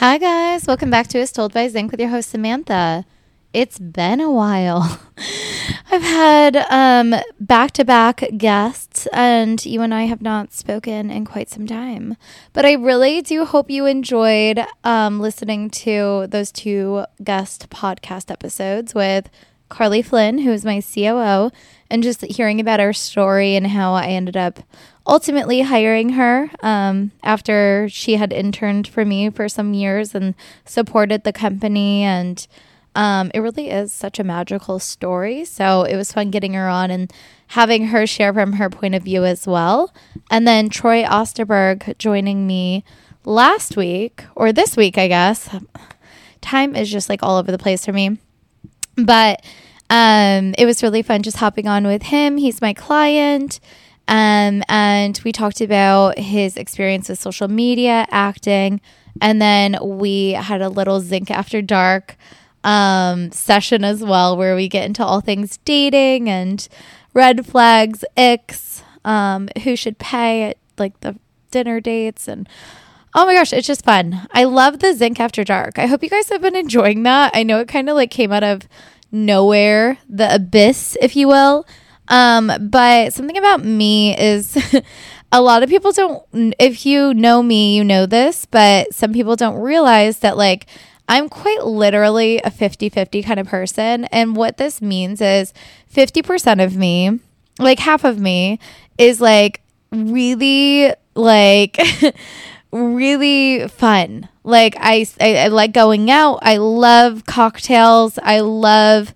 Hi, guys. Welcome back to As Told by Zinc with your host, Samantha. It's been a while. I've had um, back-to-back guests, and you and I have not spoken in quite some time. But I really do hope you enjoyed um, listening to those two guest podcast episodes with Carly Flynn, who is my COO, and just hearing about our story and how I ended up ultimately hiring her um, after she had interned for me for some years and supported the company and um, it really is such a magical story. So it was fun getting her on and having her share from her point of view as well. And then Troy Osterberg joining me last week or this week, I guess. Time is just like all over the place for me. But um, it was really fun just hopping on with him. He's my client. Um, and we talked about his experience with social media, acting, and then we had a little zinc after dark um, session as well, where we get into all things dating and red flags, icks, um, who should pay at like the dinner dates, and oh my gosh, it's just fun. I love the zinc after dark. I hope you guys have been enjoying that. I know it kind of like came out of nowhere, the abyss, if you will. Um, but something about me is a lot of people don't, if you know me, you know this, but some people don't realize that like I'm quite literally a 50 50 kind of person. And what this means is 50% of me, like half of me, is like really like really fun. Like I, I, I like going out. I love cocktails. I love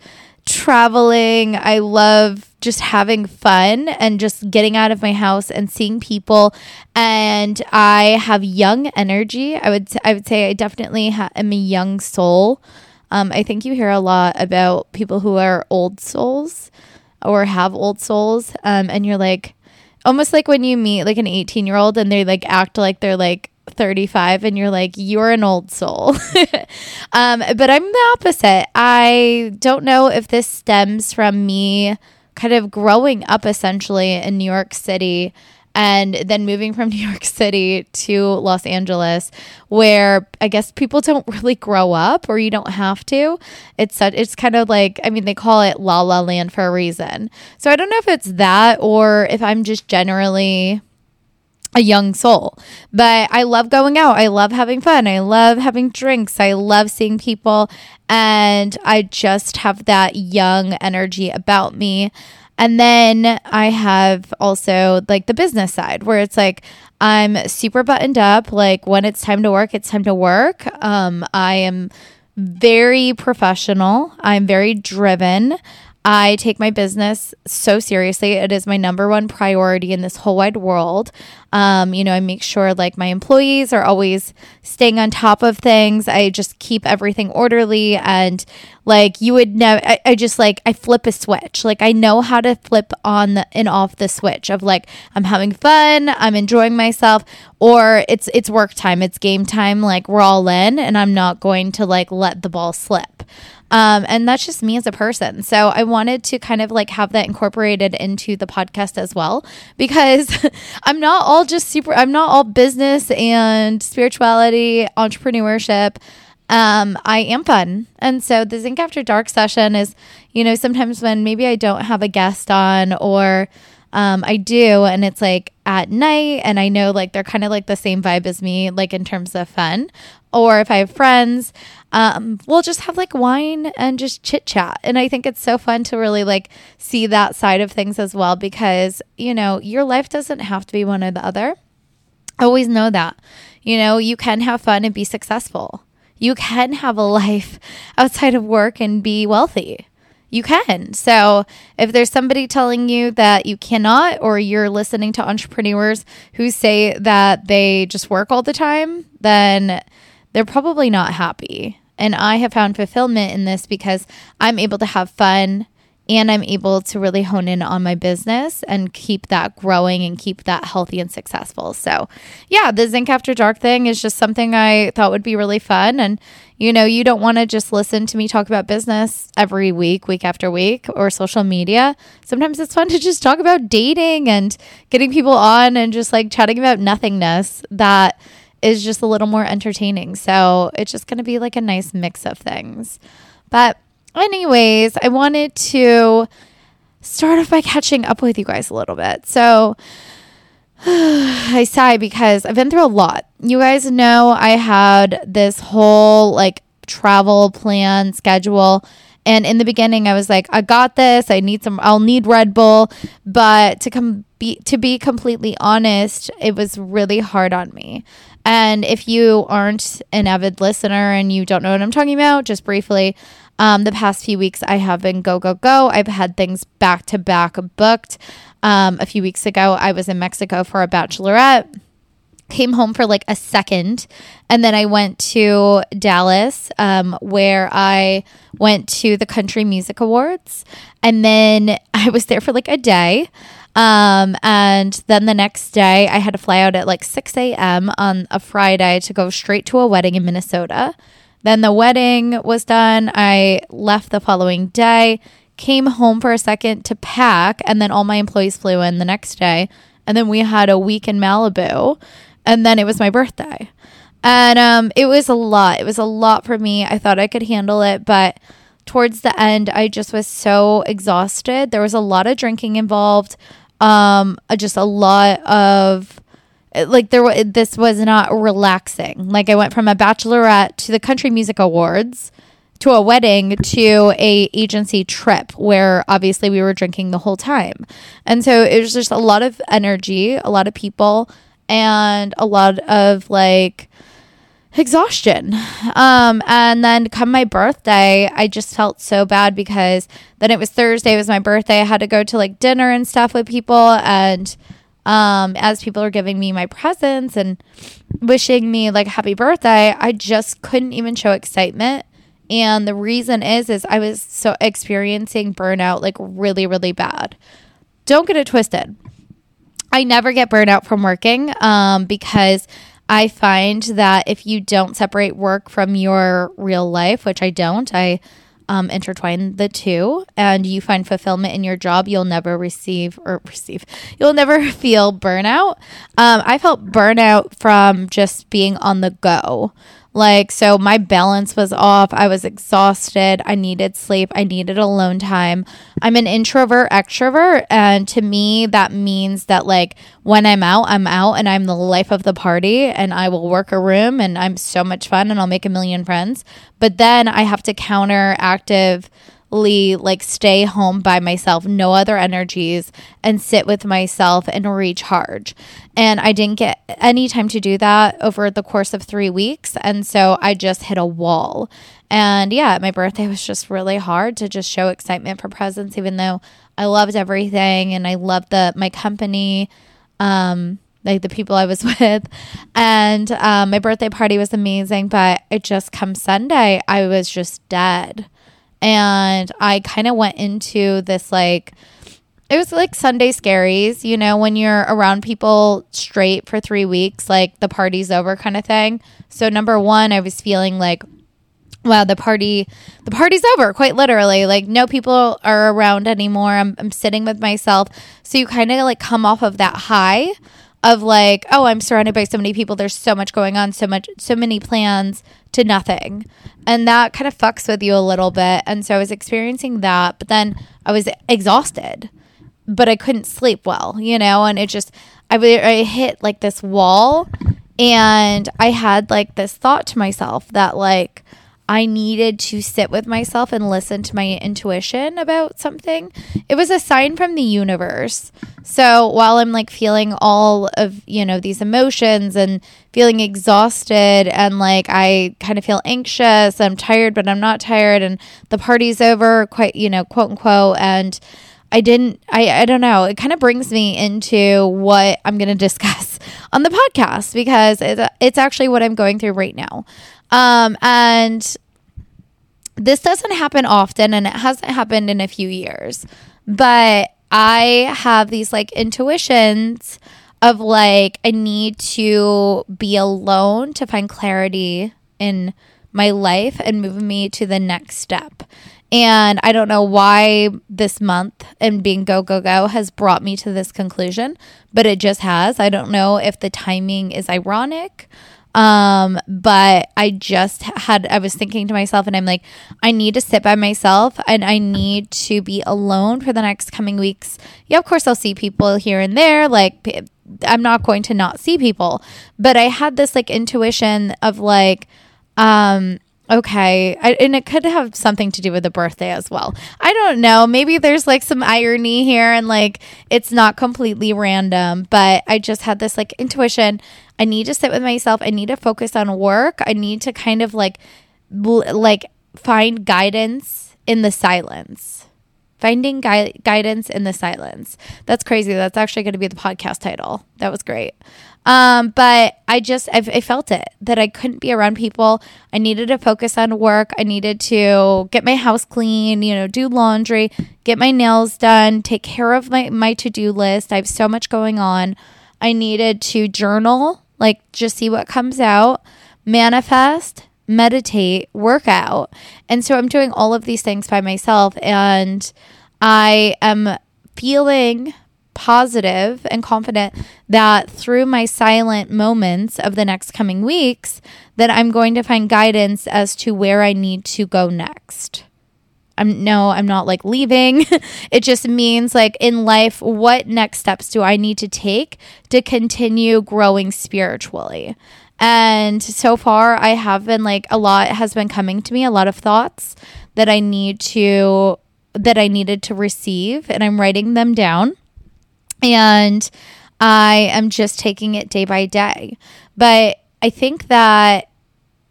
traveling. I love just having fun and just getting out of my house and seeing people. And I have young energy. I would I would say I definitely ha- am a young soul. Um, I think you hear a lot about people who are old souls or have old souls, um, and you're like almost like when you meet like an 18 year old and they like act like they're like 35 and you're like you're an old soul um, but i'm the opposite i don't know if this stems from me kind of growing up essentially in new york city and then moving from New York City to Los Angeles, where I guess people don't really grow up, or you don't have to. It's such, it's kind of like I mean they call it La La Land for a reason. So I don't know if it's that or if I'm just generally a young soul. But I love going out. I love having fun. I love having drinks. I love seeing people. And I just have that young energy about me. And then I have also like the business side where it's like I'm super buttoned up. Like when it's time to work, it's time to work. Um, I am very professional. I'm very driven. I take my business so seriously. It is my number one priority in this whole wide world. Um, you know, I make sure like my employees are always staying on top of things. I just keep everything orderly and like you would know, I, I just like, I flip a switch. Like I know how to flip on the, and off the switch of like, I'm having fun, I'm enjoying myself, or it's, it's work time, it's game time. Like we're all in and I'm not going to like let the ball slip. Um, and that's just me as a person. So I wanted to kind of like have that incorporated into the podcast as well because I'm not all just super, I'm not all business and spirituality, entrepreneurship. Um, I am fun. And so the Zinc After Dark session is, you know, sometimes when maybe I don't have a guest on or um, I do, and it's like at night, and I know like they're kind of like the same vibe as me, like in terms of fun. Or if I have friends, um, we'll just have like wine and just chit chat. And I think it's so fun to really like see that side of things as well because, you know, your life doesn't have to be one or the other. Always know that. You know, you can have fun and be successful. You can have a life outside of work and be wealthy you can. So if there's somebody telling you that you cannot, or you're listening to entrepreneurs who say that they just work all the time, then they're probably not happy. And I have found fulfillment in this because I'm able to have fun and I'm able to really hone in on my business and keep that growing and keep that healthy and successful. So, yeah, the Zinc After Dark thing is just something I thought would be really fun. And, you know, you don't want to just listen to me talk about business every week, week after week, or social media. Sometimes it's fun to just talk about dating and getting people on and just like chatting about nothingness that is just a little more entertaining. So it's just going to be like a nice mix of things. But, anyways, I wanted to start off by catching up with you guys a little bit. So, I sigh because I've been through a lot. You guys know I had this whole like travel plan schedule. And in the beginning, I was like, I got this. I need some, I'll need Red Bull. But to come be, to be completely honest, it was really hard on me. And if you aren't an avid listener and you don't know what I'm talking about, just briefly, um, the past few weeks I have been go, go, go. I've had things back to back booked. Um, a few weeks ago, I was in Mexico for a bachelorette came home for like a second and then i went to dallas um, where i went to the country music awards and then i was there for like a day um, and then the next day i had to fly out at like 6 a.m on a friday to go straight to a wedding in minnesota then the wedding was done i left the following day came home for a second to pack, and then all my employees flew in the next day. And then we had a week in Malibu, and then it was my birthday. And um, it was a lot. It was a lot for me. I thought I could handle it, but towards the end, I just was so exhausted. There was a lot of drinking involved, um, just a lot of like there was this was not relaxing. Like I went from a bachelorette to the country music awards to a wedding to a agency trip where obviously we were drinking the whole time. And so it was just a lot of energy, a lot of people and a lot of like exhaustion. Um and then come my birthday, I just felt so bad because then it was Thursday, it was my birthday. I had to go to like dinner and stuff with people and um as people are giving me my presents and wishing me like happy birthday, I just couldn't even show excitement and the reason is is I was so experiencing burnout like really really bad. Don't get it twisted. I never get burnout from working um, because I find that if you don't separate work from your real life, which I don't, I um, intertwine the two, and you find fulfillment in your job, you'll never receive or receive, you'll never feel burnout. Um, I felt burnout from just being on the go. Like, so my balance was off. I was exhausted. I needed sleep. I needed alone time. I'm an introvert, extrovert. And to me, that means that, like, when I'm out, I'm out and I'm the life of the party and I will work a room and I'm so much fun and I'll make a million friends. But then I have to counter active like stay home by myself, no other energies, and sit with myself and recharge. And I didn't get any time to do that over the course of three weeks. And so I just hit a wall. And yeah, my birthday was just really hard to just show excitement for presents, even though I loved everything and I loved the my company. Um, like the people I was with. And um, my birthday party was amazing, but it just come Sunday, I was just dead. And I kind of went into this like, it was like Sunday scaries, you know, when you're around people straight for three weeks, like the party's over kind of thing. So, number one, I was feeling like, wow, the party, the party's over, quite literally. Like, no people are around anymore. I'm, I'm sitting with myself. So, you kind of like come off of that high of like, oh, I'm surrounded by so many people. There's so much going on, so much, so many plans to nothing. And that kind of fucks with you a little bit. And so I was experiencing that, but then I was exhausted, but I couldn't sleep well, you know? And it just, I, I hit like this wall and I had like this thought to myself that like, I needed to sit with myself and listen to my intuition about something. It was a sign from the universe. So while I'm like feeling all of, you know, these emotions and feeling exhausted and like I kind of feel anxious, I'm tired, but I'm not tired, and the party's over, quite, you know, quote unquote. And I didn't, I, I don't know, it kind of brings me into what I'm going to discuss on the podcast because it's, it's actually what I'm going through right now. Um, and this doesn't happen often and it hasn't happened in a few years, but I have these like intuitions of like, I need to be alone to find clarity in my life and move me to the next step. And I don't know why this month and being go, go, go has brought me to this conclusion, but it just has. I don't know if the timing is ironic Um, but I just had, I was thinking to myself, and I'm like, I need to sit by myself and I need to be alone for the next coming weeks. Yeah, of course, I'll see people here and there. Like, I'm not going to not see people, but I had this like intuition of like, um, Okay. I, and it could have something to do with the birthday as well. I don't know. Maybe there's like some irony here and like it's not completely random, but I just had this like intuition. I need to sit with myself. I need to focus on work. I need to kind of like like find guidance in the silence. Finding gui- guidance in the silence. That's crazy. That's actually going to be the podcast title. That was great. Um, but I just, I, I felt it that I couldn't be around people. I needed to focus on work. I needed to get my house clean, you know, do laundry, get my nails done, take care of my, my to do list. I have so much going on. I needed to journal, like just see what comes out, manifest, meditate, work out. And so I'm doing all of these things by myself. And I am feeling positive and confident that through my silent moments of the next coming weeks that I'm going to find guidance as to where I need to go next. I'm no, I'm not like leaving. it just means like in life, what next steps do I need to take to continue growing spiritually? And so far, I have been like a lot has been coming to me, a lot of thoughts that I need to, that I needed to receive, and I'm writing them down and I am just taking it day by day. But I think that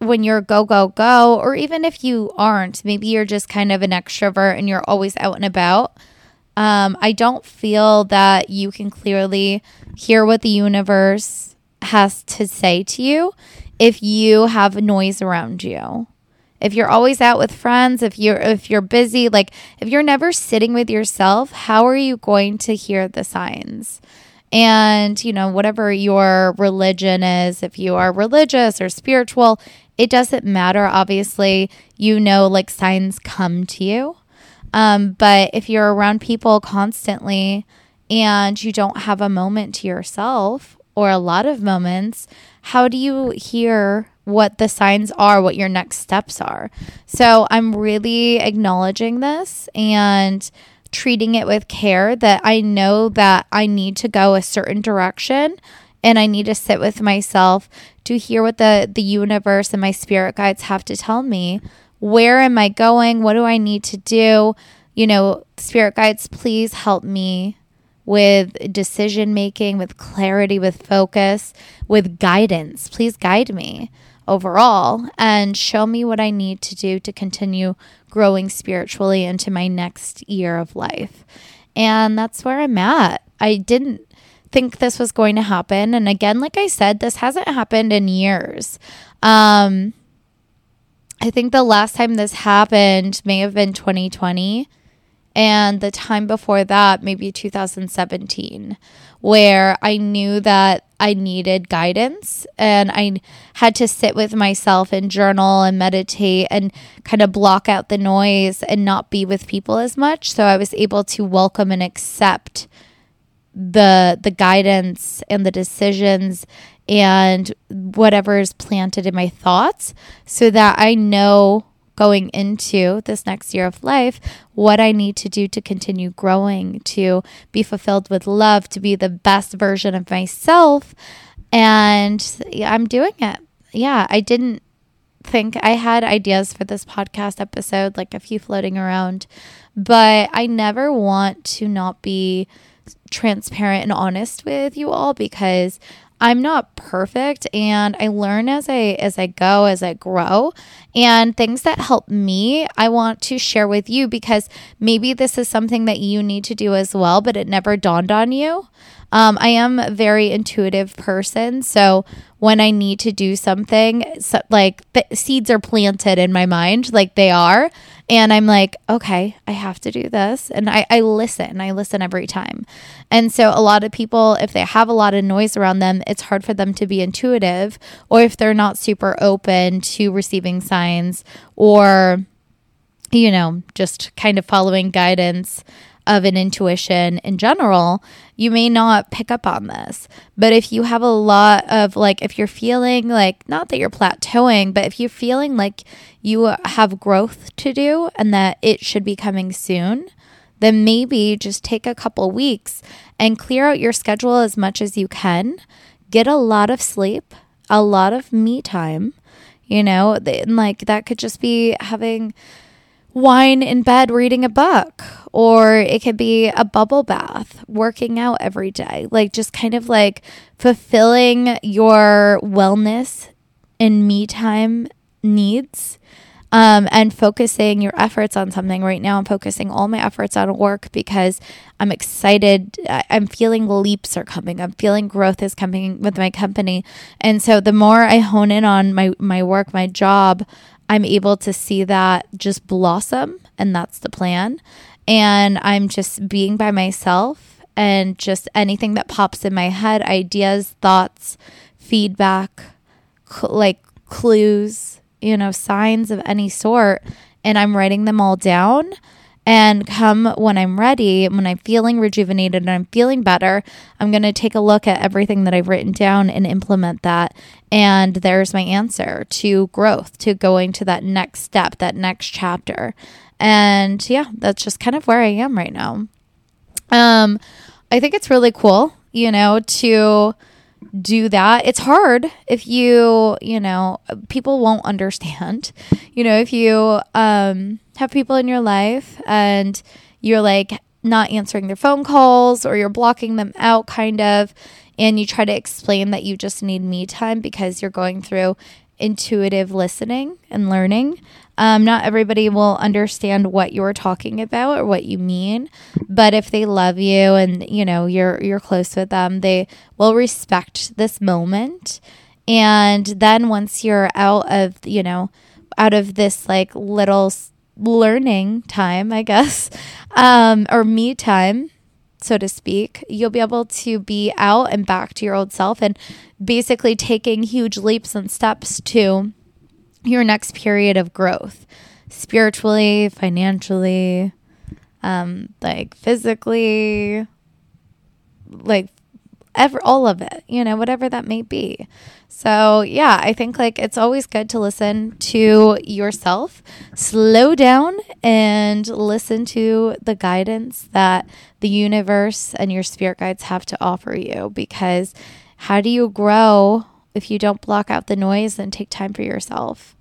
when you're go, go, go, or even if you aren't, maybe you're just kind of an extrovert and you're always out and about. Um, I don't feel that you can clearly hear what the universe has to say to you if you have noise around you if you're always out with friends, if you're if you're busy, like if you're never sitting with yourself, how are you going to hear the signs? And, you know, whatever your religion is, if you are religious or spiritual, it doesn't matter. Obviously, you know, like signs come to you. Um, but if you're around people constantly and you don't have a moment to yourself or a lot of moments, how do you hear what the signs are, what your next steps are. So I'm really acknowledging this and treating it with care that I know that I need to go a certain direction and I need to sit with myself to hear what the the universe and my spirit guides have to tell me. Where am I going? What do I need to do? You know, spirit guides, please help me with decision making, with clarity, with focus, with guidance. Please guide me overall and show me what I need to do to continue growing spiritually into my next year of life. And that's where I'm at. I didn't think this was going to happen. And again, like I said, this hasn't happened in years. Um, I think the last time this happened may have been 2020. And the time before that, maybe 2017, where I knew that I needed guidance and I had to sit with myself and journal and meditate and kind of block out the noise and not be with people as much. So I was able to welcome and accept the the guidance and the decisions and whatever is planted in my thoughts so that I know going into this next year of life what I need to do to continue growing, to be fulfilled with love, to be the best version of myself. And I'm doing it. Yeah, I didn't think I had ideas for this podcast episode, like a few floating around, but I never want to not be transparent and honest with you all because I'm not perfect and I learn as I as I go as I grow and things that help me I want to share with you because maybe this is something that you need to do as well but it never dawned on you. Um, I am a very intuitive person. So when I need to do something, so, like the seeds are planted in my mind, like they are. And I'm like, okay, I have to do this. And I, I listen, I listen every time. And so a lot of people, if they have a lot of noise around them, it's hard for them to be intuitive, or if they're not super open to receiving signs or, you know, just kind of following guidance of an intuition in general, you may not pick up on this. But if you have a lot of like, if you're feeling like, not that you're plateauing, but if you're feeling like you have growth to do and that it should be coming soon, then maybe just take a couple weeks and clear out your schedule as much as you can. Get a lot of sleep, a lot of me time, you know, and like that could just be having wine in bed reading a book or it could be a bubble bath working out every day like just kind of like fulfilling your wellness and me time needs um, and focusing your efforts on something. Right now i'm focusing all my efforts on work because i'm excited. I'm feeling leaps are coming. I'm feeling growth is coming with my company. And so the more i hone in on my my work my job I'm able to see that just blossom, and that's the plan. And I'm just being by myself and just anything that pops in my head ideas, thoughts, feedback, cl- like clues, you know, signs of any sort. And I'm writing them all down and come when I'm ready, when I'm feeling rejuvenated and I'm feeling better, I'm going to take a look at everything that I've written down and implement that. And there's my answer to growth, to going to that next step, that next chapter. And yeah, that's just kind of where I am right now. Um, I think it's really cool, you know, to do that. It's hard if you, you know, people won't understand. You know, if you um, have people in your life and you're like not answering their phone calls or you're blocking them out, kind of, and you try to explain that you just need me time because you're going through intuitive listening and learning. Um, not everybody will understand what you're talking about or what you mean, but if they love you and you know you're you're close with them, they will respect this moment. And then once you're out of you know out of this like little learning time, I guess, um, or me time, so to speak, you'll be able to be out and back to your old self and basically taking huge leaps and steps to your next period of growth spiritually, financially, um, like physically, like ever all of it, you know, whatever that may be. So, yeah, I think like it's always good to listen to yourself, slow down and listen to the guidance that the universe and your spirit guides have to offer you because how do you grow if you don't block out the noise and take time for yourself?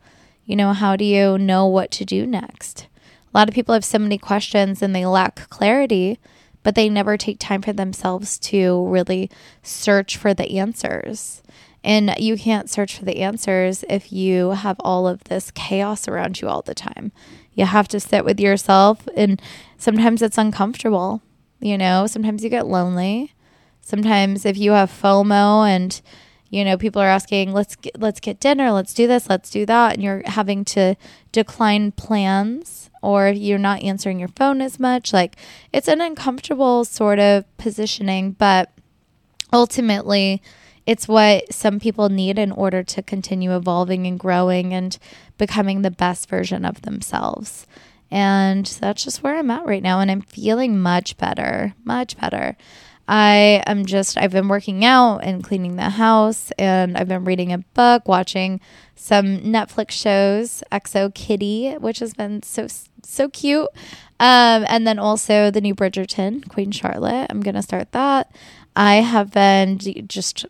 You know, how do you know what to do next? A lot of people have so many questions and they lack clarity, but they never take time for themselves to really search for the answers. And you can't search for the answers if you have all of this chaos around you all the time. You have to sit with yourself, and sometimes it's uncomfortable. You know, sometimes you get lonely. Sometimes if you have FOMO and you know people are asking let's get, let's get dinner let's do this let's do that and you're having to decline plans or you're not answering your phone as much like it's an uncomfortable sort of positioning but ultimately it's what some people need in order to continue evolving and growing and becoming the best version of themselves. And that's just where I'm at right now and I'm feeling much better much better I am just, I've been working out and cleaning the house, and I've been reading a book, watching some Netflix shows, XO Kitty, which has been so, so cute. Um, and then also the new Bridgerton, Queen Charlotte. I'm going to start that. I have been just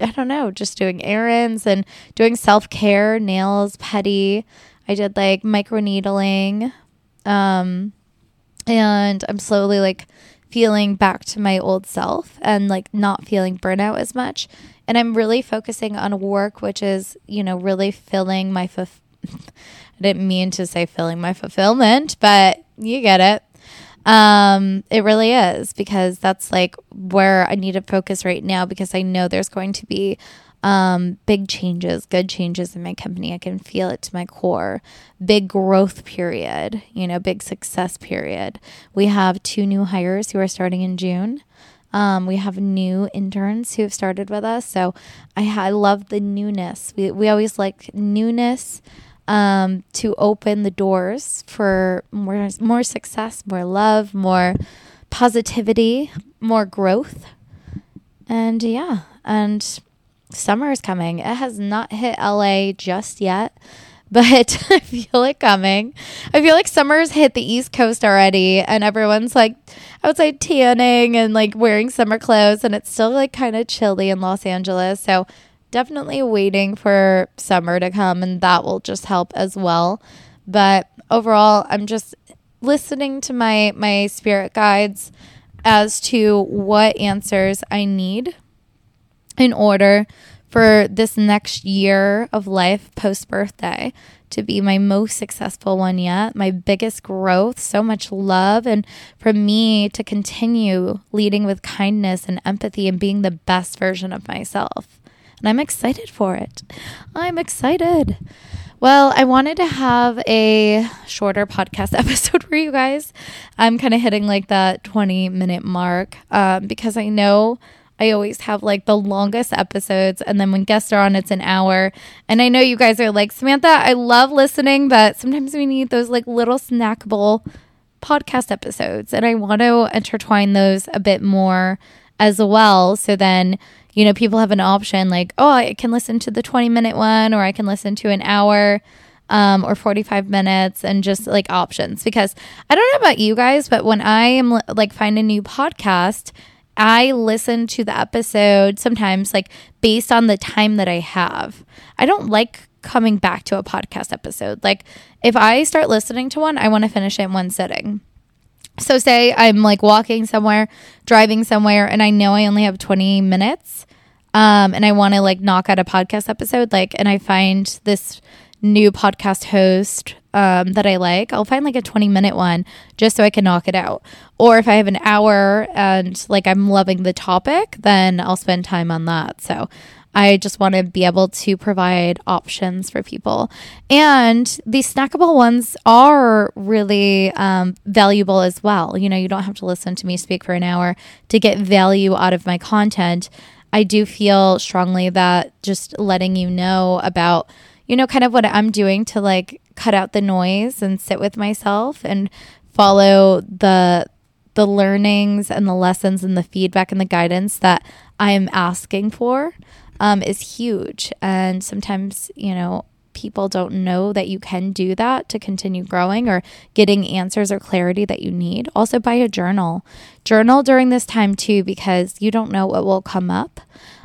I don't know, just doing errands and doing self care, nails, petty. I did like micro needling. Um, and I'm slowly like feeling back to my old self and like not feeling burnout as much. And I'm really focusing on work, which is, you know, really filling my, fulf- I didn't mean to say filling my fulfillment, but you get it. Um, it really is because that's like where I need to focus right now because I know there's going to be um, big changes, good changes in my company. I can feel it to my core. Big growth period, you know, big success period. We have two new hires who are starting in June. Um, we have new interns who have started with us. So I, I love the newness. We, we always like newness um, to open the doors for more more success, more love, more positivity, more growth. And yeah, and summer is coming. It has not hit LA just yet, but I feel it coming. I feel like summer's hit the East Coast already, and everyone's like outside tanning and like wearing summer clothes, and it's still like kind of chilly in Los Angeles. So definitely waiting for summer to come, and that will just help as well. But overall, I'm just listening to my my spirit guides as to what answers I need in order for this next year of life post birthday to be my most successful one yet, my biggest growth, so much love, and for me to continue leading with kindness and empathy and being the best version of myself. And I'm excited for it. I'm excited. Well, I wanted to have a shorter podcast episode for you guys. I'm kind of hitting like that 20 minute mark um, because I know I always have like the longest episodes. And then when guests are on, it's an hour. And I know you guys are like, Samantha, I love listening, but sometimes we need those like little snackable podcast episodes. And I want to intertwine those a bit more as well. So then, you know, people have an option like, oh, I can listen to the 20 minute one or I can listen to an hour. Um, or 45 minutes and just like options because I don't know about you guys, but when I am like find a new podcast, I listen to the episode sometimes like based on the time that I have. I don't like coming back to a podcast episode. Like if I start listening to one, I want to finish it in one sitting. So say I'm like walking somewhere, driving somewhere and I know I only have 20 minutes um and I want to like knock out a podcast episode like and I find this new podcast host um, that I like, I'll find like a 20 minute one just so I can knock it out. Or if I have an hour and like I'm loving the topic, then I'll spend time on that. So I just want to be able to provide options for people. And these snackable ones are really um, valuable as well. You know, you don't have to listen to me speak for an hour to get value out of my content. I do feel strongly that just letting you know about you know, kind of what I'm doing to like cut out the noise and sit with myself and follow the the learnings and the lessons and the feedback and the guidance that I am asking for um, is huge. And sometimes, you know, people don't know that you can do that to continue growing or getting answers or clarity that you need. Also, buy a journal. Journal during this time too, because you don't know what will come up.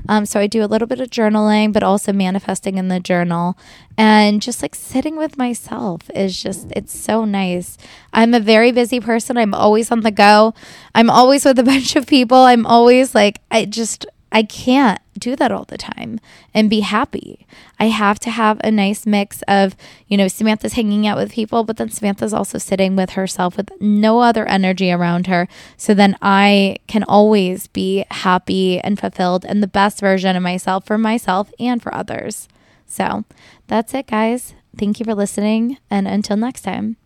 Um, so I do a little bit of journaling, but also manifesting in the journal. And just like sitting with myself is just, it's so nice. I'm a very busy person. I'm always on the go. I'm always with a bunch of people. I'm always like, I just, I can't do that all the time and be happy. I have to have a nice mix of, you know, Samantha's hanging out with people, but then Samantha's also sitting with herself with no other energy around her. So then I can always be happy and fulfilled and the best version of myself for myself and for others. So that's it, guys. Thank you for listening. And until next time.